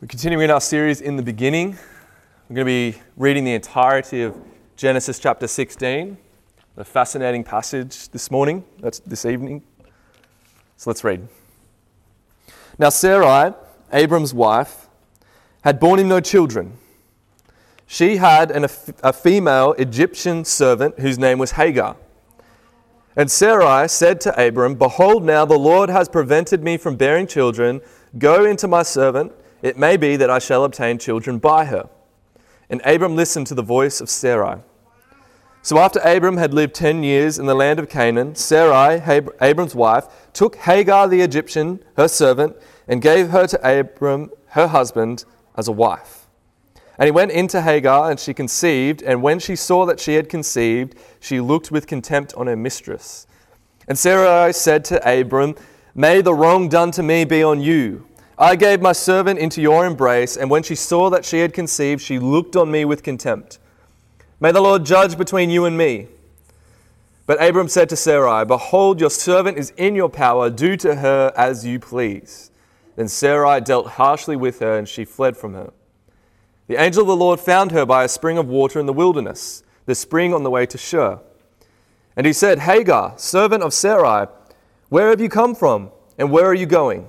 We're continuing our series in the beginning. We're going to be reading the entirety of Genesis chapter 16, a fascinating passage this morning, that's this evening. So let's read. Now, Sarai, Abram's wife, had borne him no children. She had an, a female Egyptian servant whose name was Hagar. And Sarai said to Abram, Behold, now the Lord has prevented me from bearing children. Go into my servant it may be that I shall obtain children by her. And Abram listened to the voice of Sarai. So after Abram had lived ten years in the land of Canaan, Sarai, Abram's wife, took Hagar the Egyptian, her servant, and gave her to Abram, her husband, as a wife. And he went into Hagar, and she conceived, and when she saw that she had conceived, she looked with contempt on her mistress. And Sarai said to Abram, May the wrong done to me be on you I gave my servant into your embrace, and when she saw that she had conceived, she looked on me with contempt. May the Lord judge between you and me. But Abram said to Sarai, Behold, your servant is in your power, do to her as you please. Then Sarai dealt harshly with her, and she fled from her. The angel of the Lord found her by a spring of water in the wilderness, the spring on the way to Shur. And he said, Hagar, servant of Sarai, where have you come from, and where are you going?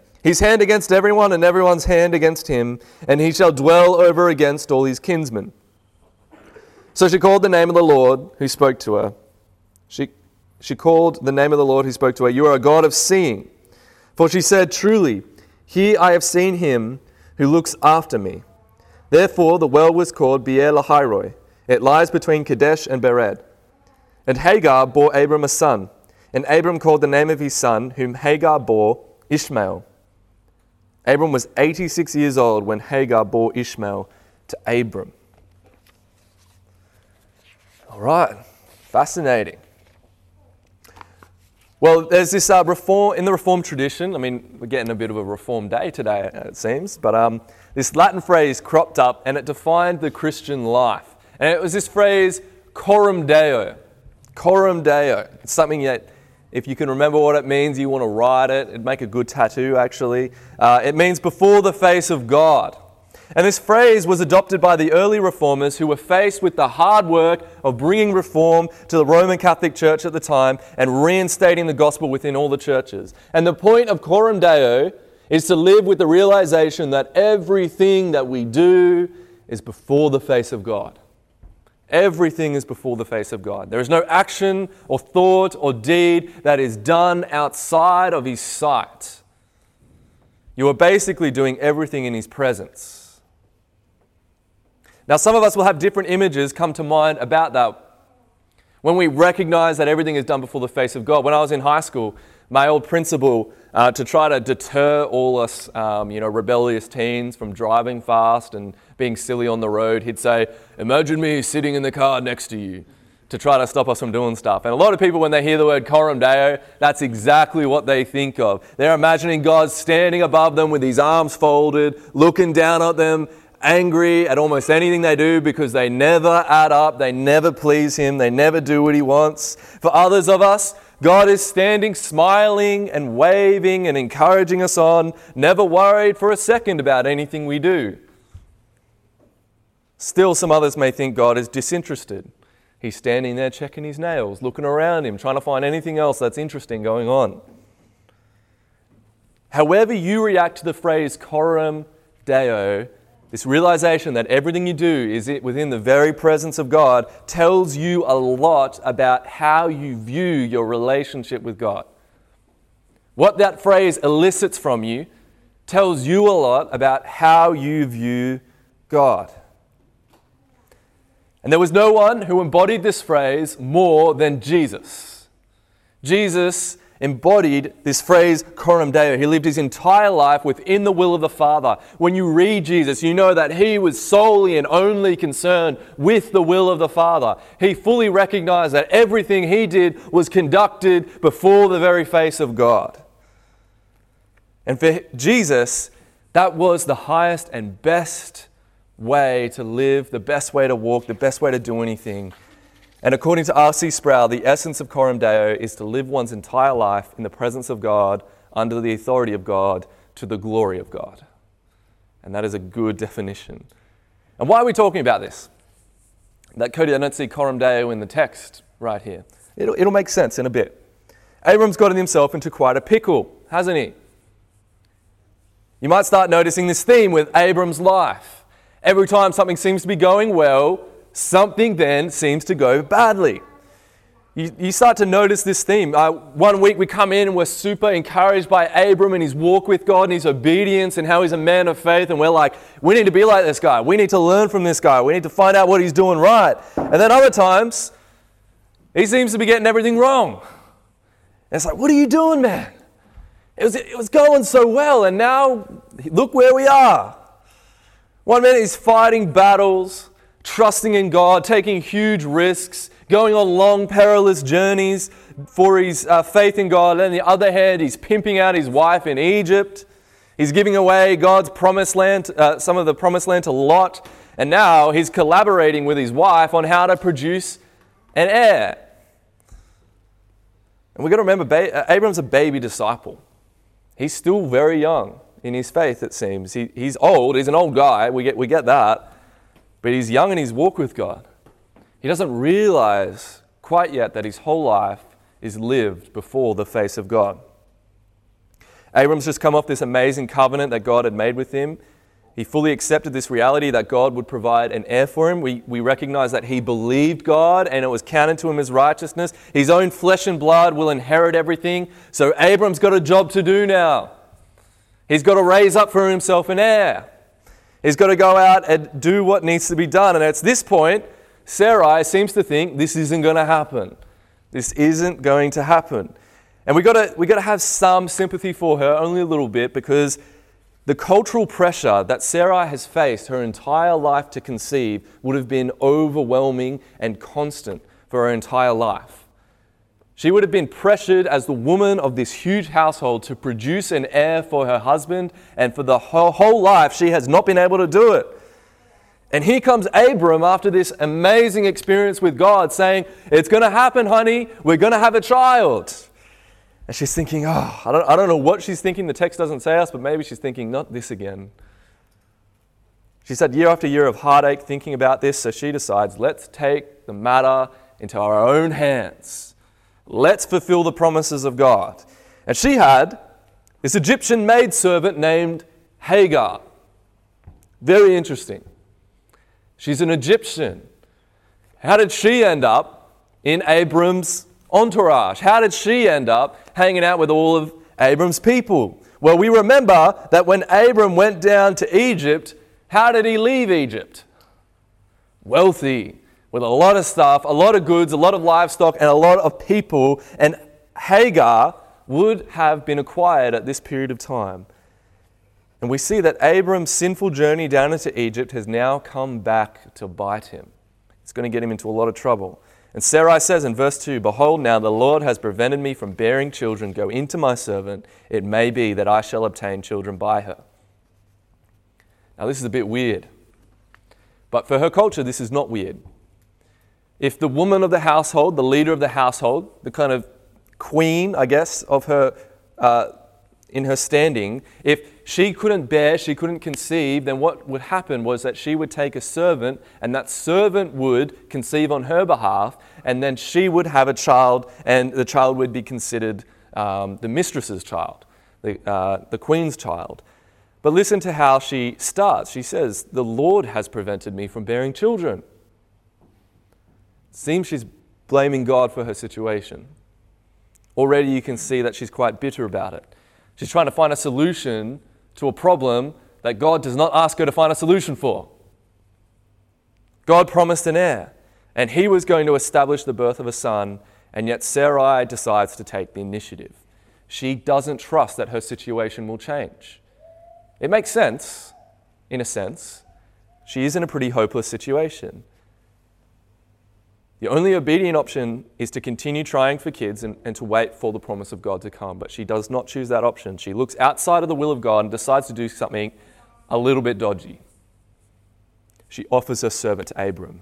his hand against everyone, and everyone's hand against him, and he shall dwell over against all his kinsmen. So she called the name of the Lord who spoke to her. She, she called the name of the Lord who spoke to her, You are a God of seeing. For she said, Truly, here I have seen him who looks after me. Therefore the well was called Beer Lahairoi. It lies between Kadesh and Bered. And Hagar bore Abram a son, and Abram called the name of his son, whom Hagar bore, Ishmael. Abram was 86 years old when Hagar bore Ishmael to Abram. All right, fascinating. Well, there's this uh, reform in the Reformed tradition. I mean, we're getting a bit of a Reform day today, it seems, but um, this Latin phrase cropped up and it defined the Christian life. And it was this phrase, coram deo. Coram deo. It's something that if you can remember what it means, you want to write it. It'd make a good tattoo, actually. Uh, it means before the face of God. And this phrase was adopted by the early reformers who were faced with the hard work of bringing reform to the Roman Catholic Church at the time and reinstating the gospel within all the churches. And the point of Coram Deo is to live with the realization that everything that we do is before the face of God. Everything is before the face of God. There is no action or thought or deed that is done outside of His sight. You are basically doing everything in His presence. Now, some of us will have different images come to mind about that. When we recognize that everything is done before the face of God. When I was in high school, my old principal, uh, to try to deter all us, um, you know, rebellious teens from driving fast and being silly on the road, he'd say, Imagine me sitting in the car next to you to try to stop us from doing stuff. And a lot of people, when they hear the word Coram Deo, that's exactly what they think of. They're imagining God standing above them with his arms folded, looking down at them, angry at almost anything they do because they never add up, they never please him, they never do what he wants. For others of us, God is standing, smiling and waving and encouraging us on, never worried for a second about anything we do. Still, some others may think God is disinterested. He's standing there checking his nails, looking around him, trying to find anything else that's interesting going on. However, you react to the phrase coram deo, this realization that everything you do is within the very presence of God tells you a lot about how you view your relationship with God. What that phrase elicits from you tells you a lot about how you view God. And there was no one who embodied this phrase more than Jesus. Jesus embodied this phrase, coram deo. He lived his entire life within the will of the Father. When you read Jesus, you know that he was solely and only concerned with the will of the Father. He fully recognized that everything he did was conducted before the very face of God. And for Jesus, that was the highest and best way to live, the best way to walk, the best way to do anything. And according to R.C. Sproul, the essence of Coram Deo is to live one's entire life in the presence of God, under the authority of God, to the glory of God. And that is a good definition. And why are we talking about this? That Cody, I don't see Coram Deo in the text right here. It'll, it'll make sense in a bit. Abram's gotten himself into quite a pickle, hasn't he? You might start noticing this theme with Abram's life. Every time something seems to be going well, something then seems to go badly. You, you start to notice this theme. Uh, one week we come in and we're super encouraged by Abram and his walk with God and his obedience and how he's a man of faith. And we're like, we need to be like this guy. We need to learn from this guy. We need to find out what he's doing right. And then other times, he seems to be getting everything wrong. And it's like, what are you doing, man? It was, it was going so well, and now look where we are. One man is fighting battles trusting in God, taking huge risks, going on long, perilous journeys for his uh, faith in God. And on the other hand, he's pimping out his wife in Egypt. He's giving away God's promised land, uh, some of the promised land to Lot. And now he's collaborating with his wife on how to produce an heir. And we've got to remember, ba- uh, Abram's a baby disciple. He's still very young in his faith, it seems. He, he's old, he's an old guy, we get, we get that but he's young in his walk with God. He doesn't realize quite yet that his whole life is lived before the face of God. Abram's just come off this amazing covenant that God had made with him. He fully accepted this reality that God would provide an heir for him. We, we recognize that he believed God and it was counted to him as righteousness. His own flesh and blood will inherit everything. So Abram's got a job to do now. He's got to raise up for himself an heir. He's got to go out and do what needs to be done. And at this point, Sarai seems to think this isn't going to happen. This isn't going to happen. And we've got, to, we've got to have some sympathy for her, only a little bit, because the cultural pressure that Sarai has faced her entire life to conceive would have been overwhelming and constant for her entire life. She would have been pressured as the woman of this huge household to produce an heir for her husband, and for the whole, life, she has not been able to do it. And here comes Abram after this amazing experience with God saying, It's going to happen, honey. We're going to have a child. And she's thinking, Oh, I don't, I don't know what she's thinking. The text doesn't say us, but maybe she's thinking, Not this again. She's had year after year of heartache thinking about this, so she decides, Let's take the matter into our own hands. Let's fulfill the promises of God. And she had this Egyptian maidservant named Hagar. Very interesting. She's an Egyptian. How did she end up in Abram's entourage? How did she end up hanging out with all of Abram's people? Well, we remember that when Abram went down to Egypt, how did he leave Egypt? Wealthy, with a lot of stuff, a lot of goods, a lot of livestock, and a lot of people. And Hagar would have been acquired at this period of time. And we see that Abram's sinful journey down into Egypt has now come back to bite him. It's going to get him into a lot of trouble. And Sarai says in verse 2 Behold, now the Lord has prevented me from bearing children. Go into my servant. It may be that I shall obtain children by her. Now, this is a bit weird. But for her culture, this is not weird if the woman of the household, the leader of the household, the kind of queen, I guess, of her, uh, in her standing, if she couldn't bear, she couldn't conceive, then what would happen was that she would take a servant, and that servant would conceive on her behalf, and then she would have a child, and the child would be considered um, the mistress's child, the, uh, the queen's child. But listen to how she starts. She says, The Lord has prevented me from bearing children. Seems she's blaming God for her situation. Already you can see that she's quite bitter about it. She's trying to find a solution to a problem that God does not ask her to find a solution for. God promised an heir, and he was going to establish the birth of a son, and yet Sarai decides to take the initiative. She doesn't trust that her situation will change. It makes sense, in a sense. She is in a pretty hopeless situation. The only obedient option is to continue trying for kids and, and to wait for the promise of God to come. But she does not choose that option. She looks outside of the will of God and decides to do something a little bit dodgy. She offers her servant to Abram.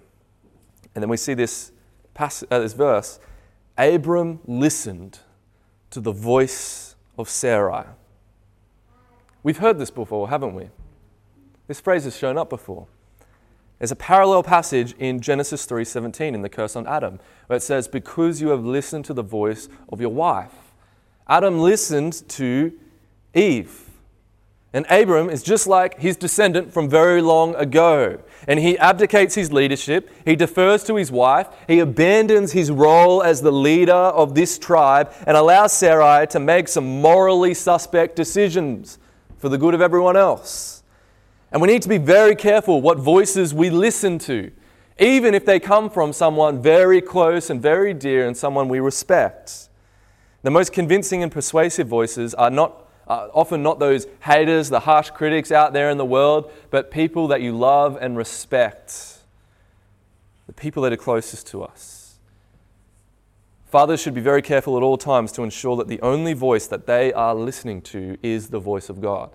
And then we see this, pass, uh, this verse Abram listened to the voice of Sarai. We've heard this before, haven't we? This phrase has shown up before. There's a parallel passage in Genesis 3:17 in the curse on Adam, where it says, "Because you have listened to the voice of your wife." Adam listened to Eve. And Abram is just like his descendant from very long ago. And he abdicates his leadership, he defers to his wife, he abandons his role as the leader of this tribe, and allows Sarai to make some morally suspect decisions for the good of everyone else. And we need to be very careful what voices we listen to, even if they come from someone very close and very dear and someone we respect. The most convincing and persuasive voices are not often not those haters, the harsh critics out there in the world, but people that you love and respect. The people that are closest to us. Fathers should be very careful at all times to ensure that the only voice that they are listening to is the voice of God.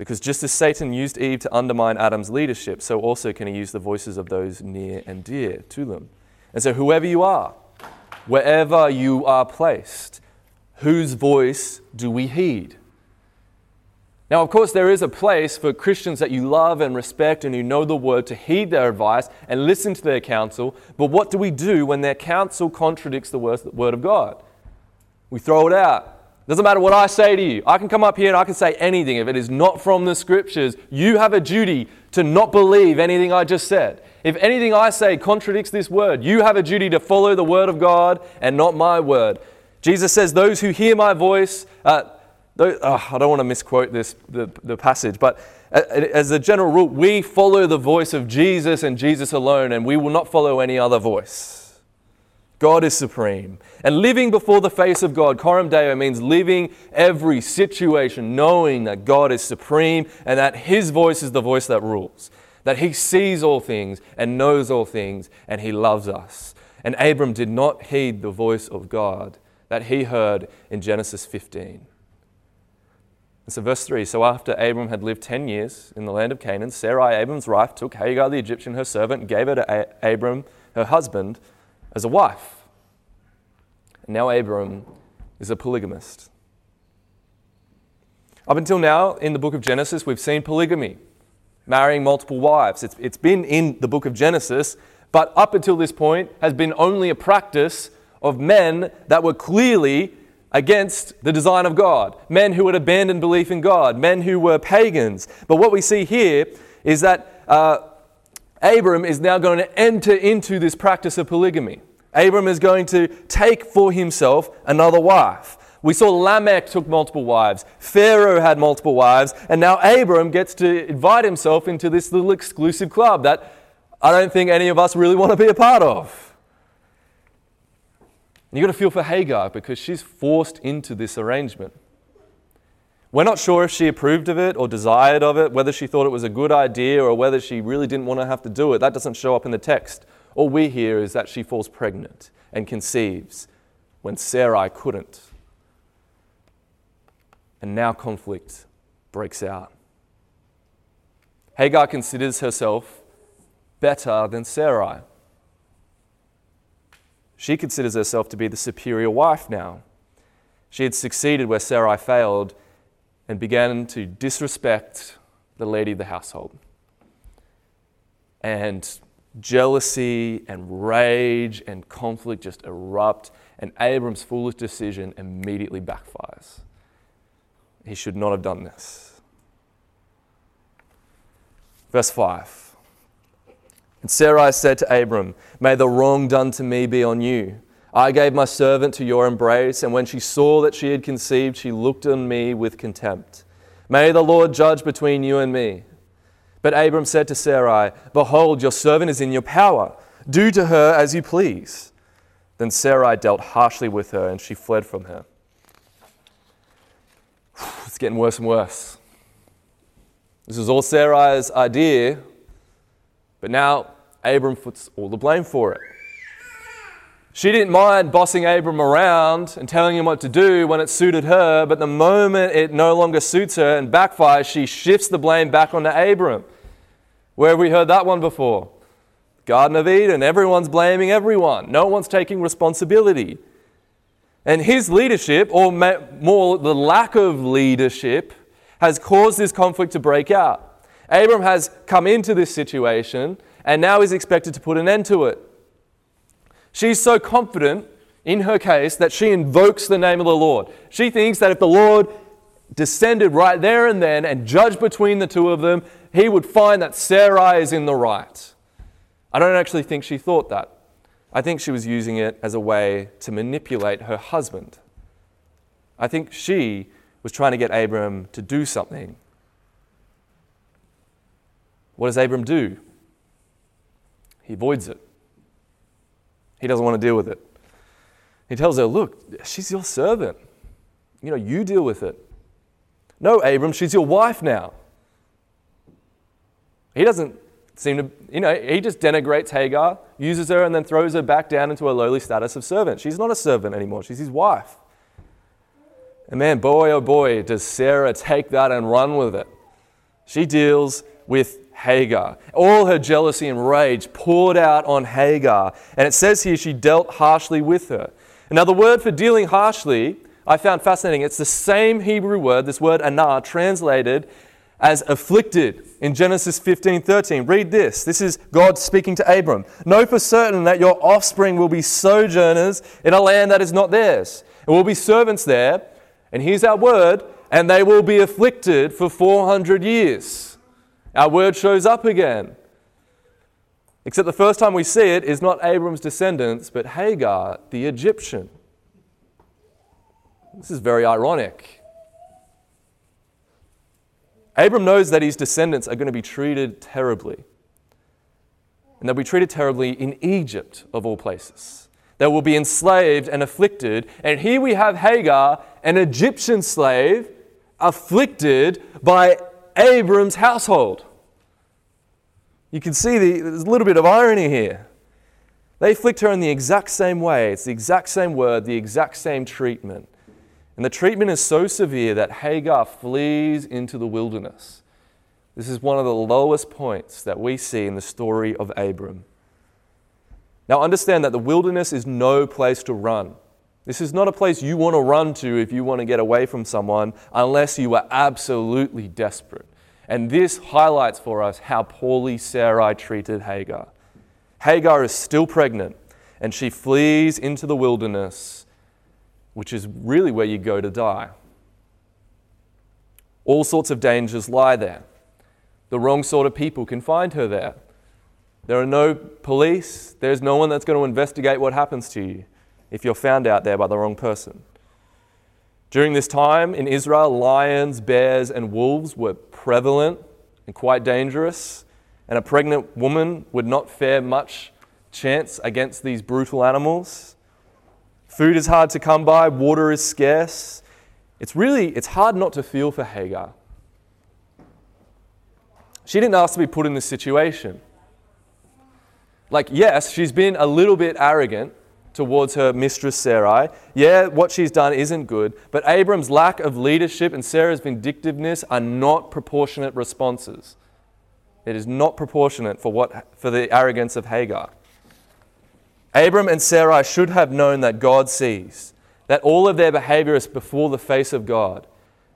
Because just as Satan used Eve to undermine Adam's leadership, so also can he use the voices of those near and dear to them. And so, whoever you are, wherever you are placed, whose voice do we heed? Now, of course, there is a place for Christians that you love and respect and who know the word to heed their advice and listen to their counsel. But what do we do when their counsel contradicts the word of God? We throw it out. Doesn't matter what I say to you. I can come up here and I can say anything. If it is not from the scriptures, you have a duty to not believe anything I just said. If anything I say contradicts this word, you have a duty to follow the word of God and not my word. Jesus says, Those who hear my voice, uh, those, oh, I don't want to misquote this, the, the passage, but as a general rule, we follow the voice of Jesus and Jesus alone, and we will not follow any other voice. God is supreme. And living before the face of God, Coram Deo, means living every situation knowing that God is supreme and that His voice is the voice that rules, that He sees all things and knows all things and He loves us. And Abram did not heed the voice of God that he heard in Genesis 15. And so, verse 3 So after Abram had lived 10 years in the land of Canaan, Sarai, Abram's wife, took Hagar the Egyptian, her servant, and gave her to Abram, her husband as a wife. And now Abram is a polygamist. Up until now, in the book of Genesis, we've seen polygamy, marrying multiple wives. It's, it's been in the book of Genesis, but up until this point has been only a practice of men that were clearly against the design of God, men who had abandoned belief in God, men who were pagans. But what we see here is that uh, Abram is now going to enter into this practice of polygamy. Abram is going to take for himself another wife. We saw Lamech took multiple wives, Pharaoh had multiple wives, and now Abram gets to invite himself into this little exclusive club that I don't think any of us really want to be a part of. You've got to feel for Hagar because she's forced into this arrangement. We're not sure if she approved of it or desired of it, whether she thought it was a good idea or whether she really didn't want to have to do it. That doesn't show up in the text. All we hear is that she falls pregnant and conceives when Sarai couldn't. And now conflict breaks out. Hagar considers herself better than Sarai. She considers herself to be the superior wife now. She had succeeded where Sarai failed and began to disrespect the lady of the household. And jealousy and rage and conflict just erupt, and Abram's foolish decision immediately backfires. He should not have done this. Verse 5 And Sarai said to Abram, May the wrong done to me be on you. I gave my servant to your embrace, and when she saw that she had conceived, she looked on me with contempt. May the Lord judge between you and me. But Abram said to Sarai, Behold, your servant is in your power. Do to her as you please. Then Sarai dealt harshly with her, and she fled from her. It's getting worse and worse. This was all Sarai's idea, but now Abram puts all the blame for it. She didn't mind bossing Abram around and telling him what to do when it suited her, but the moment it no longer suits her and backfires, she shifts the blame back onto Abram. Where have we heard that one before? Garden of Eden, everyone's blaming everyone. No one's taking responsibility. And his leadership, or more the lack of leadership, has caused this conflict to break out. Abram has come into this situation and now is expected to put an end to it. She's so confident in her case that she invokes the name of the Lord. She thinks that if the Lord descended right there and then and judged between the two of them, he would find that Sarai is in the right. I don't actually think she thought that. I think she was using it as a way to manipulate her husband. I think she was trying to get Abram to do something. What does Abram do? He avoids it. He doesn't want to deal with it. He tells her, Look, she's your servant. You know, you deal with it. No, Abram, she's your wife now. He doesn't seem to, you know, he just denigrates Hagar, uses her, and then throws her back down into a lowly status of servant. She's not a servant anymore, she's his wife. And man, boy, oh boy, does Sarah take that and run with it. She deals with Hagar. All her jealousy and rage poured out on Hagar. And it says here she dealt harshly with her. Now, the word for dealing harshly, I found fascinating. It's the same Hebrew word, this word anah, translated as afflicted in Genesis 15 13. Read this. This is God speaking to Abram. Know for certain that your offspring will be sojourners in a land that is not theirs, and will be servants there. And here's our word, and they will be afflicted for 400 years. Our word shows up again. Except the first time we see it is not Abram's descendants, but Hagar, the Egyptian. This is very ironic. Abram knows that his descendants are going to be treated terribly. And they'll be treated terribly in Egypt, of all places. They will be enslaved and afflicted. And here we have Hagar, an Egyptian slave, afflicted by Abram's household. You can see the, there's a little bit of irony here. They afflict her in the exact same way. It's the exact same word, the exact same treatment. And the treatment is so severe that Hagar flees into the wilderness. This is one of the lowest points that we see in the story of Abram. Now, understand that the wilderness is no place to run. This is not a place you want to run to if you want to get away from someone unless you are absolutely desperate. And this highlights for us how poorly Sarai treated Hagar. Hagar is still pregnant and she flees into the wilderness, which is really where you go to die. All sorts of dangers lie there. The wrong sort of people can find her there. There are no police, there's no one that's going to investigate what happens to you if you're found out there by the wrong person. During this time in Israel, lions, bears, and wolves were prevalent and quite dangerous, and a pregnant woman would not fare much chance against these brutal animals. Food is hard to come by, water is scarce. It's really it's hard not to feel for Hagar. She didn't ask to be put in this situation. Like, yes, she's been a little bit arrogant towards her mistress Sarai. Yeah, what she's done isn't good, but Abram's lack of leadership and Sarah's vindictiveness are not proportionate responses. It is not proportionate for, what, for the arrogance of Hagar. Abram and Sarai should have known that God sees, that all of their behavior is before the face of God.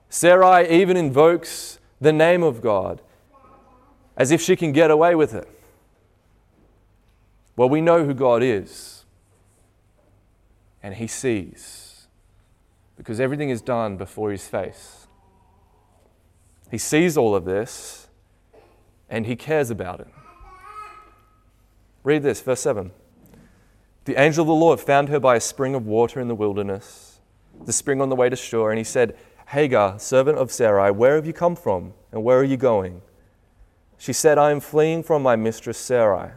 Sarai even invokes the name of God as if she can get away with it. Well, we know who God is, and He sees, because everything is done before His face. He sees all of this, and He cares about it. Read this, verse 7. The angel of the Lord found her by a spring of water in the wilderness, the spring on the way to Shur, and he said, Hagar, servant of Sarai, where have you come from, and where are you going? She said, I am fleeing from my mistress Sarai.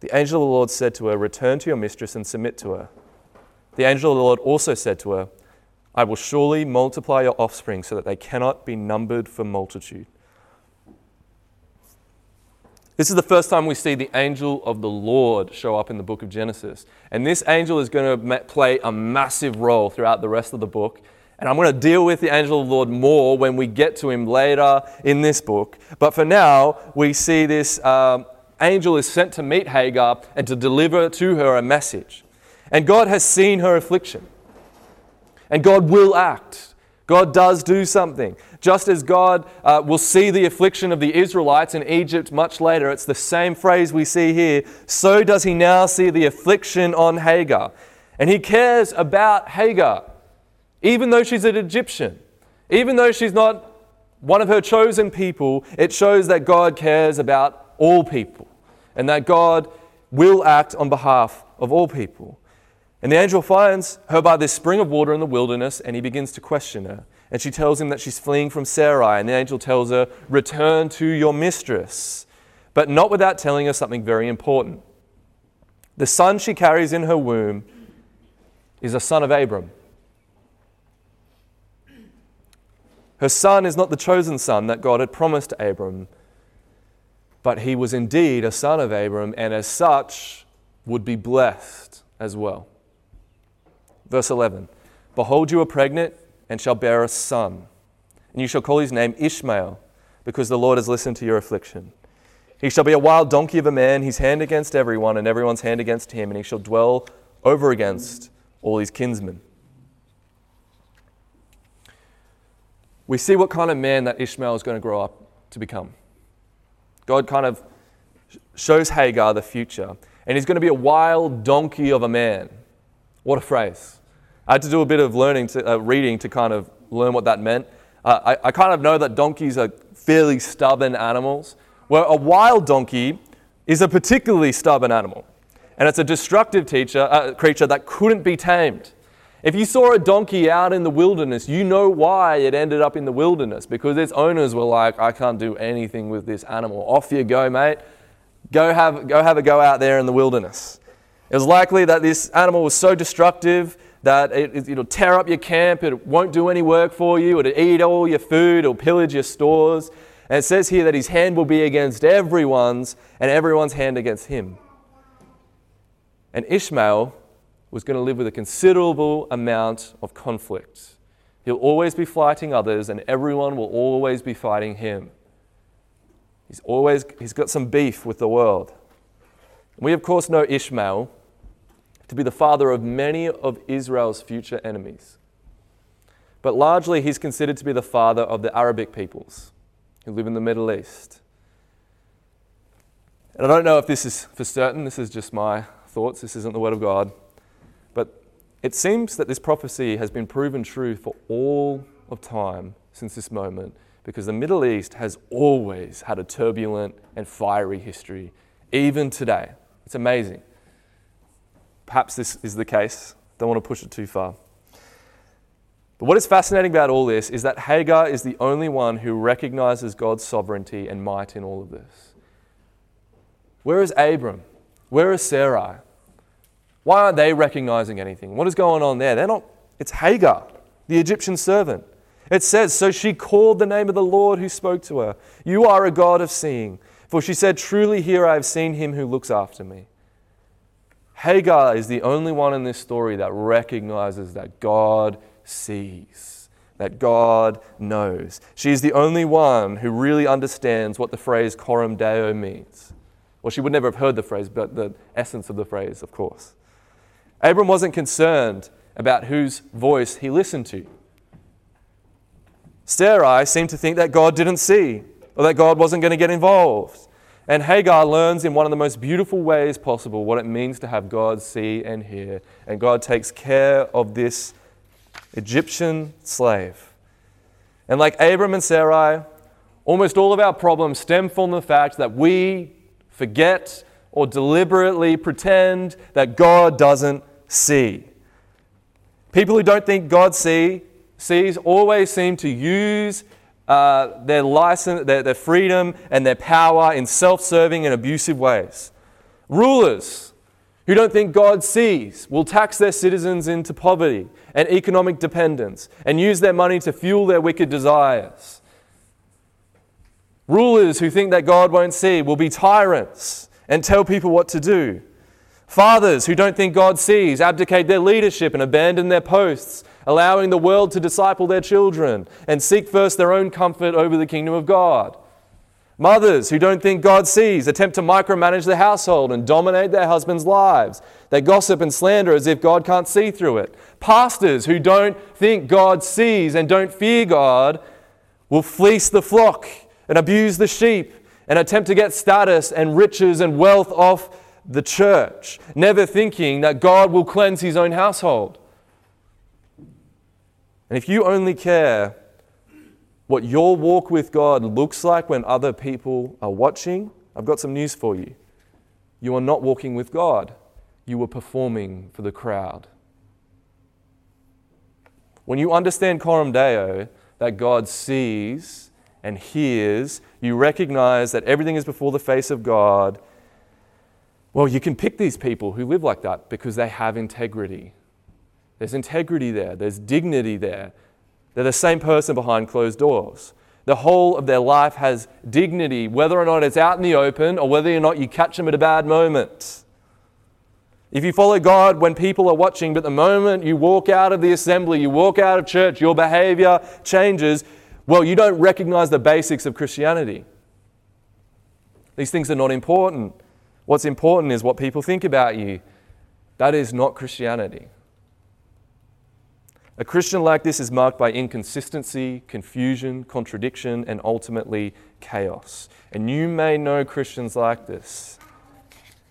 The angel of the Lord said to her, Return to your mistress and submit to her. The angel of the Lord also said to her, I will surely multiply your offspring so that they cannot be numbered for multitude. This is the first time we see the angel of the Lord show up in the book of Genesis. And this angel is going to play a massive role throughout the rest of the book. And I'm going to deal with the angel of the Lord more when we get to him later in this book. But for now, we see this um, angel is sent to meet Hagar and to deliver to her a message. And God has seen her affliction. And God will act. God does do something. Just as God uh, will see the affliction of the Israelites in Egypt much later, it's the same phrase we see here, so does he now see the affliction on Hagar. And he cares about Hagar, even though she's an Egyptian, even though she's not one of her chosen people, it shows that God cares about all people and that God will act on behalf of all people. And the angel finds her by this spring of water in the wilderness and he begins to question her. And she tells him that she's fleeing from Sarai. And the angel tells her, Return to your mistress. But not without telling her something very important. The son she carries in her womb is a son of Abram. Her son is not the chosen son that God had promised to Abram, but he was indeed a son of Abram, and as such would be blessed as well. Verse 11 Behold, you are pregnant and shall bear a son. And you shall call his name Ishmael, because the Lord has listened to your affliction. He shall be a wild donkey of a man, his hand against everyone, and everyone's hand against him, and he shall dwell over against all his kinsmen. We see what kind of man that Ishmael is going to grow up to become. God kind of shows Hagar the future, and he's going to be a wild donkey of a man. What a phrase. I had to do a bit of learning, to, uh, reading to kind of learn what that meant. Uh, I, I kind of know that donkeys are fairly stubborn animals, where a wild donkey is a particularly stubborn animal. And it's a destructive teacher, uh, creature that couldn't be tamed. If you saw a donkey out in the wilderness, you know why it ended up in the wilderness because its owners were like, I can't do anything with this animal. Off you go, mate. Go have, go have a go out there in the wilderness. It was likely that this animal was so destructive that it, will tear up your camp, it won't do any work for you, it'll eat all your food, it'll pillage your stores. And it says here that his hand will be against everyone's, and everyone's hand against him. And Ishmael was going to live with a considerable amount of conflict. He'll always be fighting others, and everyone will always be fighting him. He's always he's got some beef with the world. We of course know Ishmael to be the father of many of Israel's future enemies. But largely, he's considered to be the father of the Arabic peoples who live in the Middle East. And I don't know if this is for certain, this is just my thoughts, this isn't the Word of God. But it seems that this prophecy has been proven true for all of time since this moment because the Middle East has always had a turbulent and fiery history, even today. It's amazing. Perhaps this is the case. Don't want to push it too far. But what is fascinating about all this is that Hagar is the only one who recognizes God's sovereignty and might in all of this. Where is Abram? Where is Sarai? Why aren't they recognizing anything? What is going on there? They're not, it's Hagar, the Egyptian servant. It says, So she called the name of the Lord who spoke to her. You are a God of seeing. For she said, Truly here I have seen him who looks after me. Hagar is the only one in this story that recognizes that God sees, that God knows. She is the only one who really understands what the phrase coram deo means. Well, she would never have heard the phrase, but the essence of the phrase, of course. Abram wasn't concerned about whose voice he listened to. Sarai seemed to think that God didn't see or that God wasn't going to get involved. And Hagar learns in one of the most beautiful ways possible what it means to have God see and hear. And God takes care of this Egyptian slave. And like Abram and Sarai, almost all of our problems stem from the fact that we forget or deliberately pretend that God doesn't see. People who don't think God see, sees always seem to use uh, their license, their, their freedom, and their power in self serving and abusive ways. Rulers who don't think God sees will tax their citizens into poverty and economic dependence and use their money to fuel their wicked desires. Rulers who think that God won't see will be tyrants and tell people what to do. Fathers who don't think God sees abdicate their leadership and abandon their posts, allowing the world to disciple their children and seek first their own comfort over the kingdom of God. Mothers who don't think God sees attempt to micromanage the household and dominate their husbands' lives. They gossip and slander as if God can't see through it. Pastors who don't think God sees and don't fear God will fleece the flock and abuse the sheep and attempt to get status and riches and wealth off the church, never thinking that God will cleanse his own household. And if you only care what your walk with God looks like when other people are watching, I've got some news for you. You are not walking with God, you are performing for the crowd. When you understand Coram Deo, that God sees and hears, you recognize that everything is before the face of God well, you can pick these people who live like that because they have integrity. There's integrity there, there's dignity there. They're the same person behind closed doors. The whole of their life has dignity, whether or not it's out in the open or whether or not you catch them at a bad moment. If you follow God when people are watching, but the moment you walk out of the assembly, you walk out of church, your behavior changes, well, you don't recognize the basics of Christianity. These things are not important. What's important is what people think about you. That is not Christianity. A Christian like this is marked by inconsistency, confusion, contradiction, and ultimately chaos. And you may know Christians like this.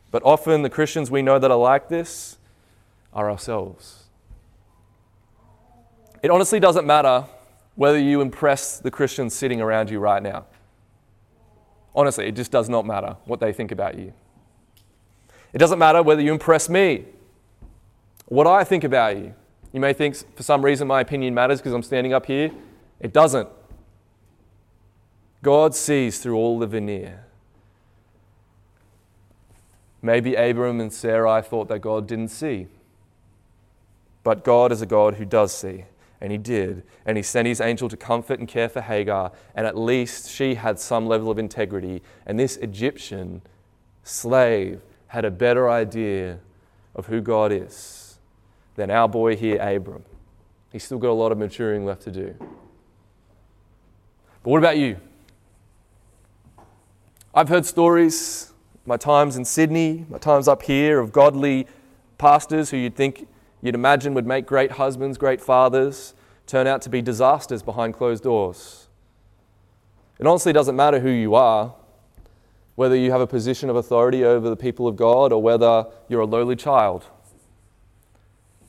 But often the Christians we know that are like this are ourselves. It honestly doesn't matter whether you impress the Christians sitting around you right now. Honestly, it just does not matter what they think about you. It doesn't matter whether you impress me, what I think about you. You may think for some reason my opinion matters because I'm standing up here. It doesn't. God sees through all the veneer. Maybe Abram and Sarai thought that God didn't see. But God is a God who does see. And he did. And he sent his angel to comfort and care for Hagar. And at least she had some level of integrity. And this Egyptian slave had a better idea of who God is than our boy here, Abram. He's still got a lot of maturing left to do. But what about you? I've heard stories, my times in Sydney, my times up here, of godly pastors who you'd think, you'd imagine would make great husbands, great fathers, turn out to be disasters behind closed doors. It honestly doesn't matter who you are whether you have a position of authority over the people of God or whether you're a lowly child.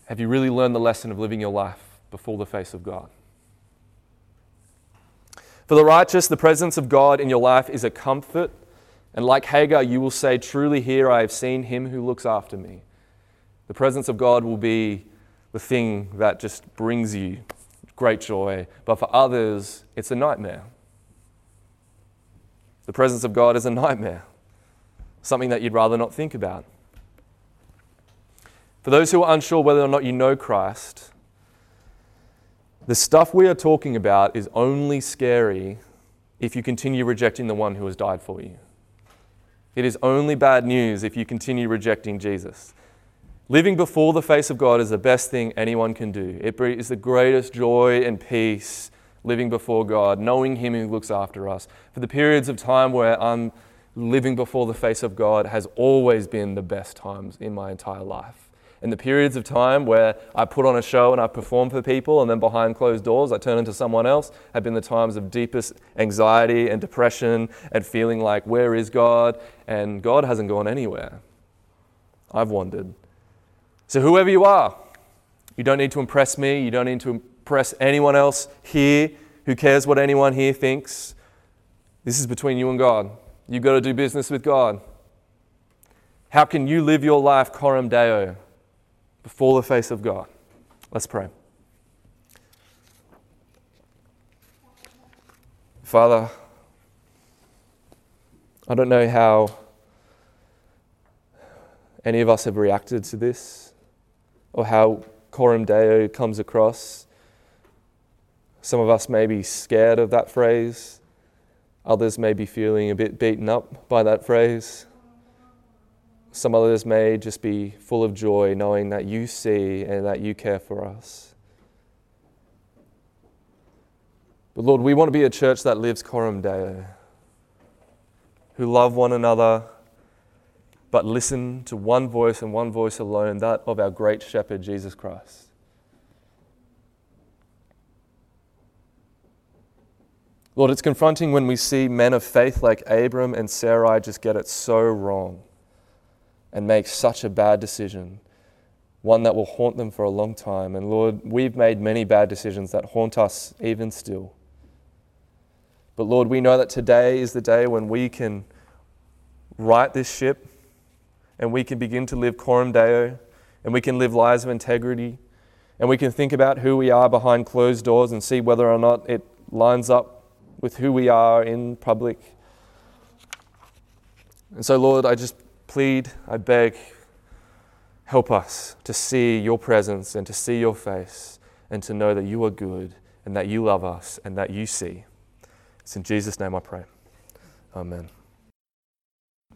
Have you really learned the lesson of living your life before the face of God? For the righteous, the presence of God in your life is a comfort. And like Hagar, you will say, Truly, here I have seen him who looks after me. The presence of God will be the thing that just brings you great joy. But for others, it's a nightmare. The presence of God is a nightmare, something that you'd rather not think about. For those who are unsure whether or not you know Christ, the stuff we are talking about is only scary if you continue rejecting the one who has died for you. It is only bad news if you continue rejecting Jesus. Living before the face of God is the best thing anyone can do. It is the greatest joy and peace living before God, knowing Him who looks after us. For the periods of time where I'm living before the face of God has always been the best times in my entire life. And the periods of time where I put on a show and I perform for people and then behind closed doors I turn into someone else have been the times of deepest anxiety and depression and feeling like, where is God? And God hasn't gone anywhere. I've wandered. So, whoever you are, you don't need to impress me, you don't need to impress anyone else here. Who cares what anyone here thinks? This is between you and God. You've got to do business with God. How can you live your life coram deo before the face of God? Let's pray. Father, I don't know how any of us have reacted to this or how Coram Deo comes across. Some of us may be scared of that phrase. Others may be feeling a bit beaten up by that phrase. Some others may just be full of joy knowing that you see and that you care for us. But Lord, we want to be a church that lives Coram Deo, who love one another, but listen to one voice and one voice alone, that of our great shepherd, Jesus Christ. Lord, it's confronting when we see men of faith like Abram and Sarai just get it so wrong and make such a bad decision, one that will haunt them for a long time. And Lord, we've made many bad decisions that haunt us even still. But Lord, we know that today is the day when we can right this ship and we can begin to live coram deo and we can live lives of integrity and we can think about who we are behind closed doors and see whether or not it lines up with who we are in public. And so, Lord, I just plead, I beg, help us to see your presence and to see your face and to know that you are good and that you love us and that you see. It's in Jesus' name I pray. Amen.